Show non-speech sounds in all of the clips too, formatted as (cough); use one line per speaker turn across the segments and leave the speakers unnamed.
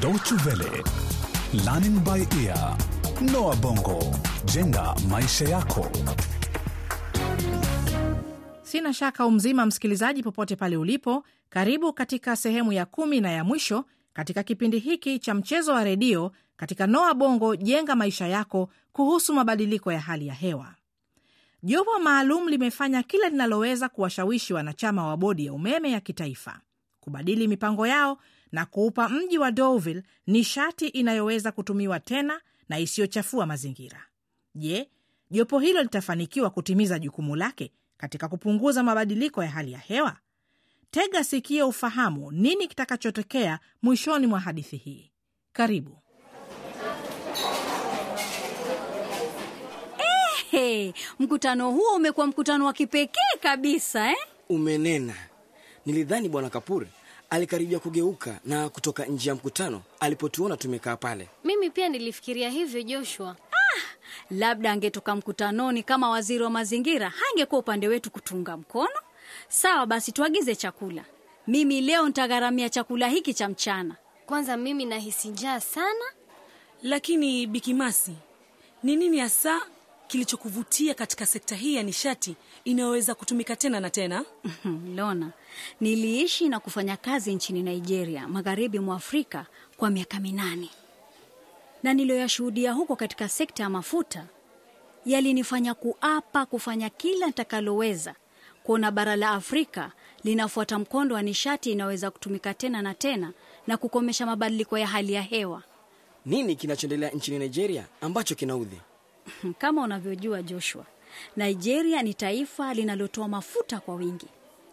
Deutsche Welle, Learning by Ear, Noah Bongo, jenga maisha yako.
Sina shaka umzima msikilizaji, popote pale ulipo, karibu katika sehemu ya kumi na ya mwisho katika kipindi hiki cha mchezo wa redio katika Noa Bongo jenga maisha yako kuhusu mabadiliko ya hali ya hewa. Jopo maalum limefanya kila linaloweza kuwashawishi wanachama wa bodi ya umeme ya kitaifa kubadili mipango yao na kuupa mji wa Deauville nishati inayoweza kutumiwa tena na isiyochafua mazingira. Je, jopo hilo litafanikiwa kutimiza jukumu lake katika kupunguza mabadiliko ya hali ya hewa? Tega sikio ufahamu nini kitakachotokea mwishoni mwa hadithi hii. Karibu.
Hey, mkutano huo umekuwa mkutano wa kipekee kabisa eh?
Umenena. Nilidhani bwana Kapuri alikaribia kugeuka na kutoka nje ya mkutano alipotuona tumekaa pale.
Mimi pia nilifikiria hivyo Joshua.
Labda angetoka mkutanoni kama waziri wa mazingira, hangekuwa upande wetu kutunga mkono. Sawa basi, tuagize chakula. Mimi leo nitagharamia chakula hiki cha mchana.
Kwanza mimi nahisi njaa sana.
Lakini Bikimasi, ni nini hasa kilichokuvutia katika sekta hii ya nishati inayoweza kutumika tena na tena? (laughs)
Lona, niliishi na kufanya kazi nchini Nigeria, magharibi mwa Afrika kwa miaka minane, na niliyoyashuhudia huko katika sekta ya mafuta yalinifanya kuapa kufanya kila nitakaloweza kuona bara la Afrika linafuata mkondo wa nishati inayoweza kutumika tena na tena na kukomesha mabadiliko ya hali ya hewa.
Nini kinachoendelea nchini Nigeria ambacho kinaudhi? (laughs)
Kama unavyojua Joshua, Nigeria ni taifa linalotoa mafuta kwa wingi.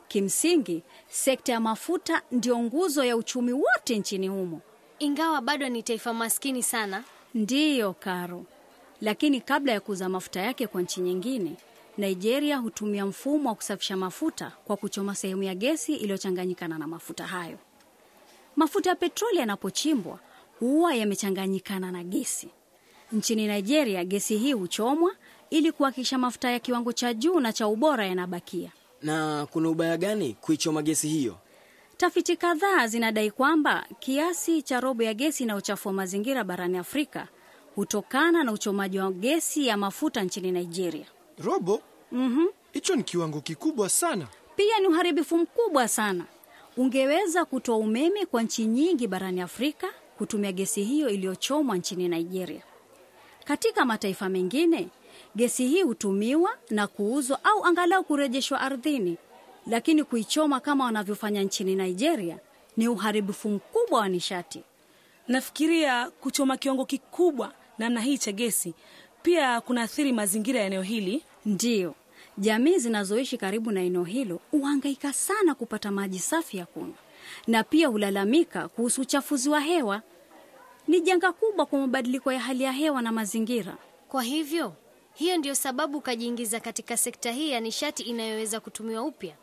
Kimsingi, sekta ya mafuta ndio nguzo ya uchumi wote nchini humo.
Ingawa bado ni taifa maskini sana.
Ndiyo Karo, lakini kabla ya kuuza mafuta yake kwa nchi nyingine, Nigeria hutumia mfumo wa kusafisha mafuta kwa kuchoma sehemu ya gesi iliyochanganyikana na mafuta hayo. Mafuta ya petroli yanapochimbwa huwa yamechanganyikana na gesi. Nchini Nigeria, gesi hii huchomwa ili kuhakikisha mafuta ya kiwango cha juu na cha ubora yanabakia.
Na kuna ubaya gani kuichoma gesi hiyo?
Tafiti kadhaa zinadai kwamba kiasi cha robo ya gesi inayochafua mazingira barani Afrika hutokana na uchomaji wa gesi ya mafuta nchini Nigeria.
Robo? Hicho ni kiwango kikubwa sana.
Pia ni uharibifu mkubwa sana. Ungeweza kutoa umeme kwa nchi nyingi barani Afrika kutumia gesi hiyo iliyochomwa nchini Nigeria. Katika mataifa mengine, gesi hii hutumiwa na kuuzwa au angalau kurejeshwa ardhini, lakini kuichoma kama wanavyofanya nchini Nigeria ni uharibifu mkubwa wa nishati.
Nafikiria kuchoma kiwango kikubwa namna hii cha gesi pia kunaathiri mazingira ya eneo hili.
Ndiyo, jamii zinazoishi karibu na eneo hilo huhangaika sana kupata maji safi ya kunywa, na pia hulalamika kuhusu uchafuzi wa hewa. Ni janga kubwa kwa mabadiliko ya hali ya hewa na mazingira.
Kwa hivyo, hiyo ndiyo sababu ukajiingiza katika sekta hii ya nishati inayoweza kutumiwa upya.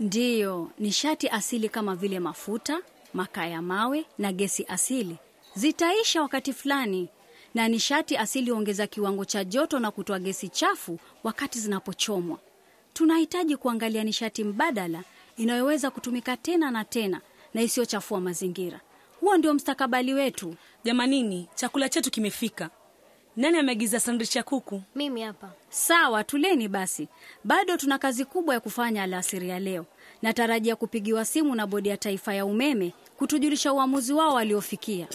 Ndiyo, nishati asili kama vile mafuta, makaa ya mawe na gesi asili zitaisha wakati fulani, na nishati asili huongeza kiwango cha joto na kutoa gesi chafu wakati zinapochomwa. Tunahitaji kuangalia nishati mbadala inayoweza kutumika tena na tena na isiyochafua mazingira. Huo ndio mstakabali wetu.
Jamanini, chakula chetu kimefika. Nani ameagiza sandwich ya kuku?
Mimi hapa.
Sawa, tuleni basi. Bado tuna kazi kubwa ya kufanya alasiri ya leo. Natarajia kupigiwa simu na bodi ya taifa ya umeme kutujulisha uamuzi wao waliofikia.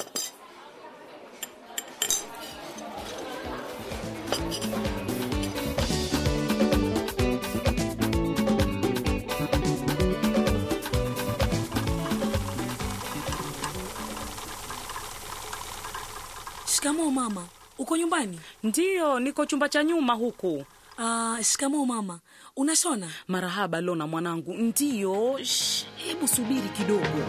Shikamoo mama, uko nyumbani?
Ndiyo, niko chumba cha nyuma huku.
Uh, shikamoo mama, unashona?
Marahaba Lona mwanangu. Ndiyo, hebu subiri kidogo.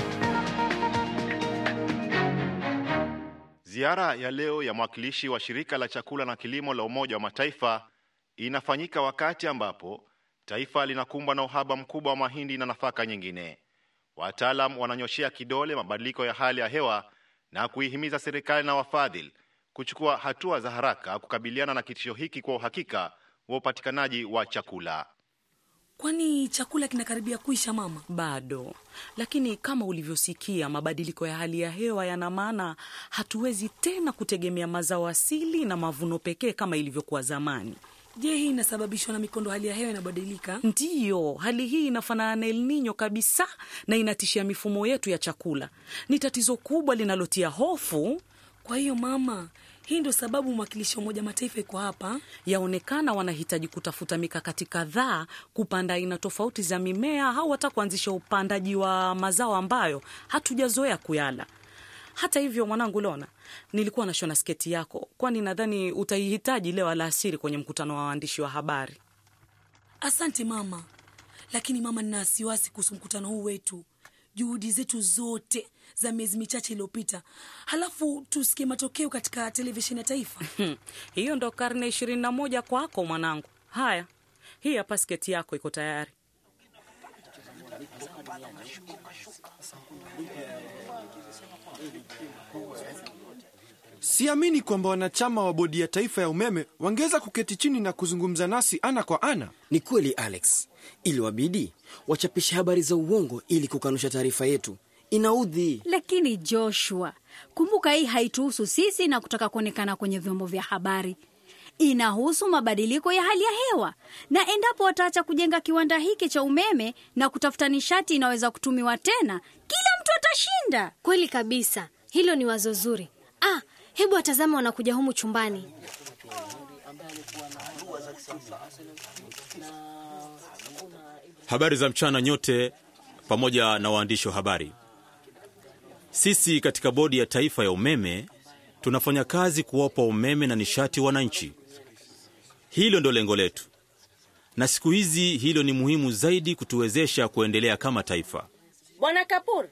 Ziara ya leo ya mwakilishi wa shirika la chakula na kilimo la Umoja wa Mataifa inafanyika wakati ambapo taifa linakumbwa na uhaba mkubwa wa mahindi na nafaka nyingine. Wataalam wananyoshea kidole mabadiliko ya hali ya hewa na kuihimiza serikali na wafadhili kuchukua hatua za haraka kukabiliana na kitisho hiki kwa uhakika wa upatikanaji wa chakula.
kwani chakula kinakaribia kuisha mama?
Bado, lakini kama ulivyosikia, mabadiliko ya hali ya hewa yana maana hatuwezi tena kutegemea mazao asili na mavuno pekee kama ilivyokuwa zamani.
Je, hii inasababishwa na mikondo hali ya hewa inabadilika?
Ndiyo, hali hii inafanana na El Nino kabisa na inatishia mifumo yetu ya chakula. Ni tatizo kubwa linalotia hofu.
Kwa hiyo mama, hii ndio sababu mwakilishi wa Umoja Mataifa iko hapa.
Yaonekana wanahitaji kutafuta mikakati kadhaa kupanda aina tofauti za mimea au hata kuanzisha upandaji wa mazao ambayo hatujazoea kuyala. Hata hivyo, mwanangu Lona, nilikuwa nashona sketi yako, kwani nadhani utaihitaji leo alasiri kwenye mkutano wa waandishi wa habari.
Asante mama, lakini mama, nina wasiwasi kuhusu mkutano huu wetu, juhudi zetu zote za miezi michache iliyopita, halafu tusikie matokeo katika televisheni ya taifa. (laughs)
Hiyo ndo karne ishirini na moja kwako mwanangu. Haya, hii hapa sketi yako iko tayari.
Siamini kwamba wanachama wa bodi ya taifa ya umeme wangeweza kuketi chini na kuzungumza nasi ana kwa ana.
Ni kweli Alex, iliwabidi wachapishe habari za uongo ili kukanusha taarifa yetu. Inaudhi.
Lakini Joshua, kumbuka hii haituhusu sisi na kutaka kuonekana kwenye vyombo vya habari. Inahusu mabadiliko ya hali ya hewa, na endapo wataacha kujenga kiwanda hiki cha umeme na kutafuta nishati inaweza kutumiwa tena, kila mtu atashinda.
Kweli kabisa, hilo ni wazo zuri. Ah, hebu watazama wanakuja humu chumbani.
Habari za mchana nyote, pamoja na waandishi wa habari. Sisi katika bodi ya taifa ya umeme tunafanya kazi kuwapa umeme na nishati wananchi. Hilo ndio lengo letu, na siku hizi hilo ni muhimu zaidi kutuwezesha kuendelea kama taifa.
Bwana Kapur,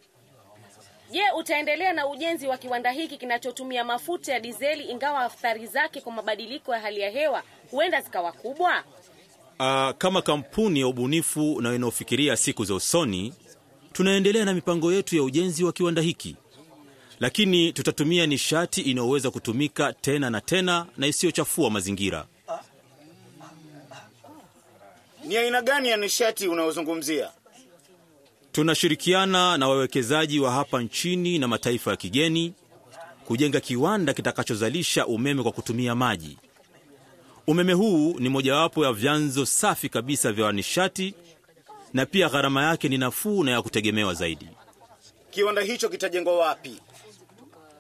je, utaendelea na ujenzi wa kiwanda hiki kinachotumia mafuta ya dizeli, ingawa athari zake kwa mabadiliko ya hali ya hewa huenda zikawa kubwa?
Uh, kama kampuni ya ubunifu na inayofikiria siku za usoni, tunaendelea na mipango yetu ya ujenzi wa kiwanda hiki, lakini tutatumia nishati inayoweza kutumika tena na tena na isiyochafua mazingira.
Ni aina gani ya nishati unayozungumzia?
Tunashirikiana na wawekezaji wa hapa nchini na mataifa ya kigeni kujenga kiwanda kitakachozalisha umeme kwa kutumia maji. Umeme huu ni mojawapo ya vyanzo safi kabisa vya nishati na pia gharama yake ni nafuu na ya kutegemewa zaidi.
Kiwanda hicho kitajengwa wapi?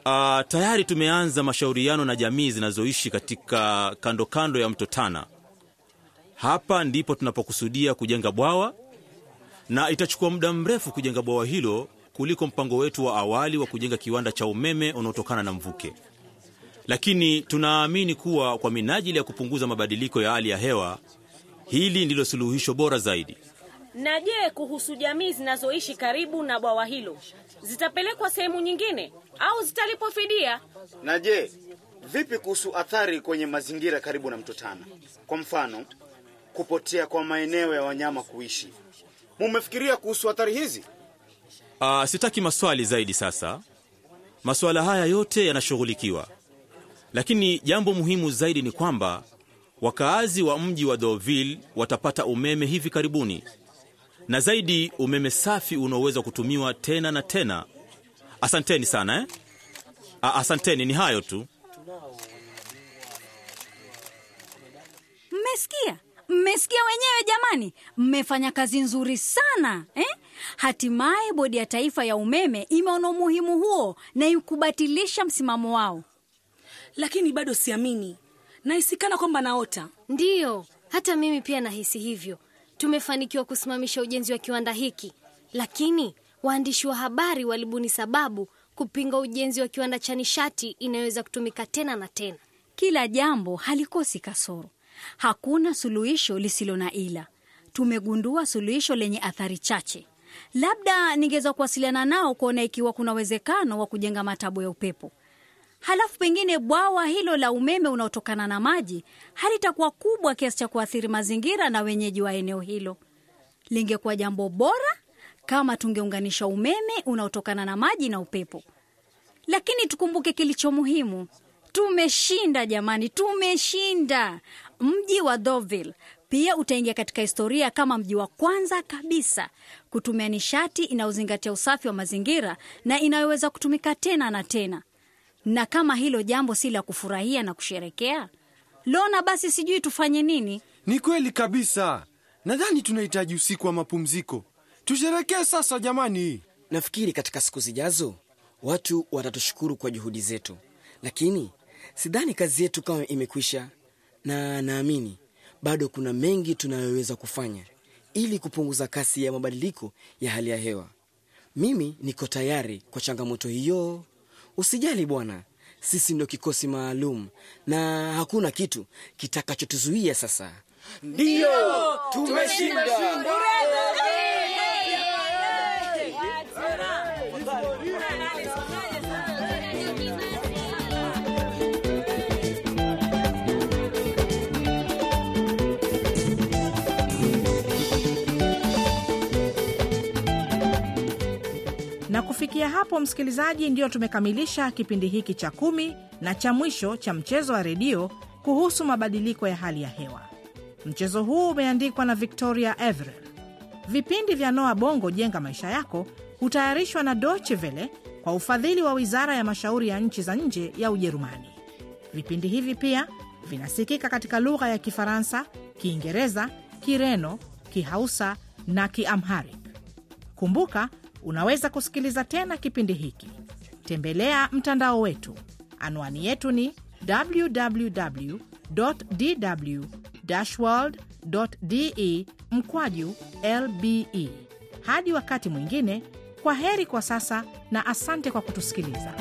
Uh, tayari tumeanza mashauriano na jamii zinazoishi katika kando kando ya mto Tana. Hapa ndipo tunapokusudia kujenga bwawa na itachukua muda mrefu kujenga bwawa hilo kuliko mpango wetu wa awali wa kujenga kiwanda cha umeme unaotokana na mvuke. Lakini tunaamini kuwa kwa minajili ya kupunguza mabadiliko ya hali ya hewa, hili ndilo suluhisho bora zaidi.
Na je, kuhusu jamii zinazoishi karibu na bwawa hilo, zitapelekwa sehemu nyingine au zitalipwa fidia?
Na je, vipi kuhusu athari kwenye mazingira karibu na mto Tana? Kwa mfano, kupotea kwa maeneo ya wanyama kuishi. Mumefikiria kuhusu hatari hizi?
Uh, sitaki maswali zaidi sasa. Masuala haya yote yanashughulikiwa, lakini jambo muhimu zaidi ni kwamba wakaazi wa mji wa Deauville watapata umeme hivi karibuni, na zaidi umeme safi unaoweza kutumiwa tena na tena. Asanteni sana eh? A, asanteni, ni hayo tu.
Mmesikia? Mmesikia wenyewe jamani, mmefanya kazi nzuri sana eh? Hatimaye bodi ya taifa ya umeme imeona umuhimu huo na ikubatilisha msimamo wao.
Lakini bado siamini, nahisikana kwamba naota.
Ndiyo, hata mimi pia nahisi hivyo. Tumefanikiwa kusimamisha ujenzi wa kiwanda hiki, lakini waandishi wa habari walibuni sababu kupinga ujenzi wa kiwanda cha nishati inayoweza kutumika tena na tena.
Kila jambo halikosi kasoro. Hakuna suluhisho lisilo na ila. Tumegundua suluhisho lenye athari chache. Labda ningeweza kuwasiliana nao kuona ikiwa kuna uwezekano wa kujenga matabo ya upepo. Halafu pengine bwawa hilo la umeme unaotokana na maji halitakuwa kubwa kiasi cha kuathiri mazingira na wenyeji wa eneo hilo. Lingekuwa jambo bora kama tungeunganisha umeme unaotokana na maji na upepo. Lakini tukumbuke kilicho muhimu. Tumeshinda jamani, tumeshinda. Mji wa Deauville Pia utaingia katika historia kama mji wa kwanza kabisa kutumia nishati inayozingatia usafi wa mazingira na inayoweza kutumika tena na tena. Na kama hilo jambo si la kufurahia na kusherekea, Lona, basi sijui tufanye nini.
Ni kweli kabisa. Nadhani tunahitaji usiku wa mapumziko. Tusherekee sasa jamani.
Nafikiri katika siku zijazo watu watatushukuru kwa juhudi zetu, lakini sidhani kazi yetu kama imekwisha, na naamini bado kuna mengi tunayoweza kufanya ili kupunguza kasi ya mabadiliko ya hali ya hewa. Mimi niko tayari kwa changamoto hiyo. Usijali bwana, sisi ndio kikosi maalum na hakuna kitu kitakachotuzuia sasa.
Ndiyo, tumeshinda.
Kufikia hapo, msikilizaji, ndiyo tumekamilisha kipindi hiki cha kumi na cha mwisho cha mchezo wa redio kuhusu mabadiliko ya hali ya hewa. Mchezo huu umeandikwa na Victoria Everell. Vipindi vya Noa Bongo Jenga Maisha Yako hutayarishwa na Deutsche Welle kwa ufadhili wa Wizara ya Mashauri ya Nchi za Nje ya Ujerumani. Vipindi hivi pia vinasikika katika lugha ya Kifaransa, Kiingereza, Kireno, Kihausa na Kiamharic. Kumbuka, unaweza kusikiliza tena kipindi hiki. Tembelea mtandao wetu. Anwani yetu ni www dw mkwaju lbe. Hadi wakati mwingine, kwa heri kwa sasa na asante kwa kutusikiliza.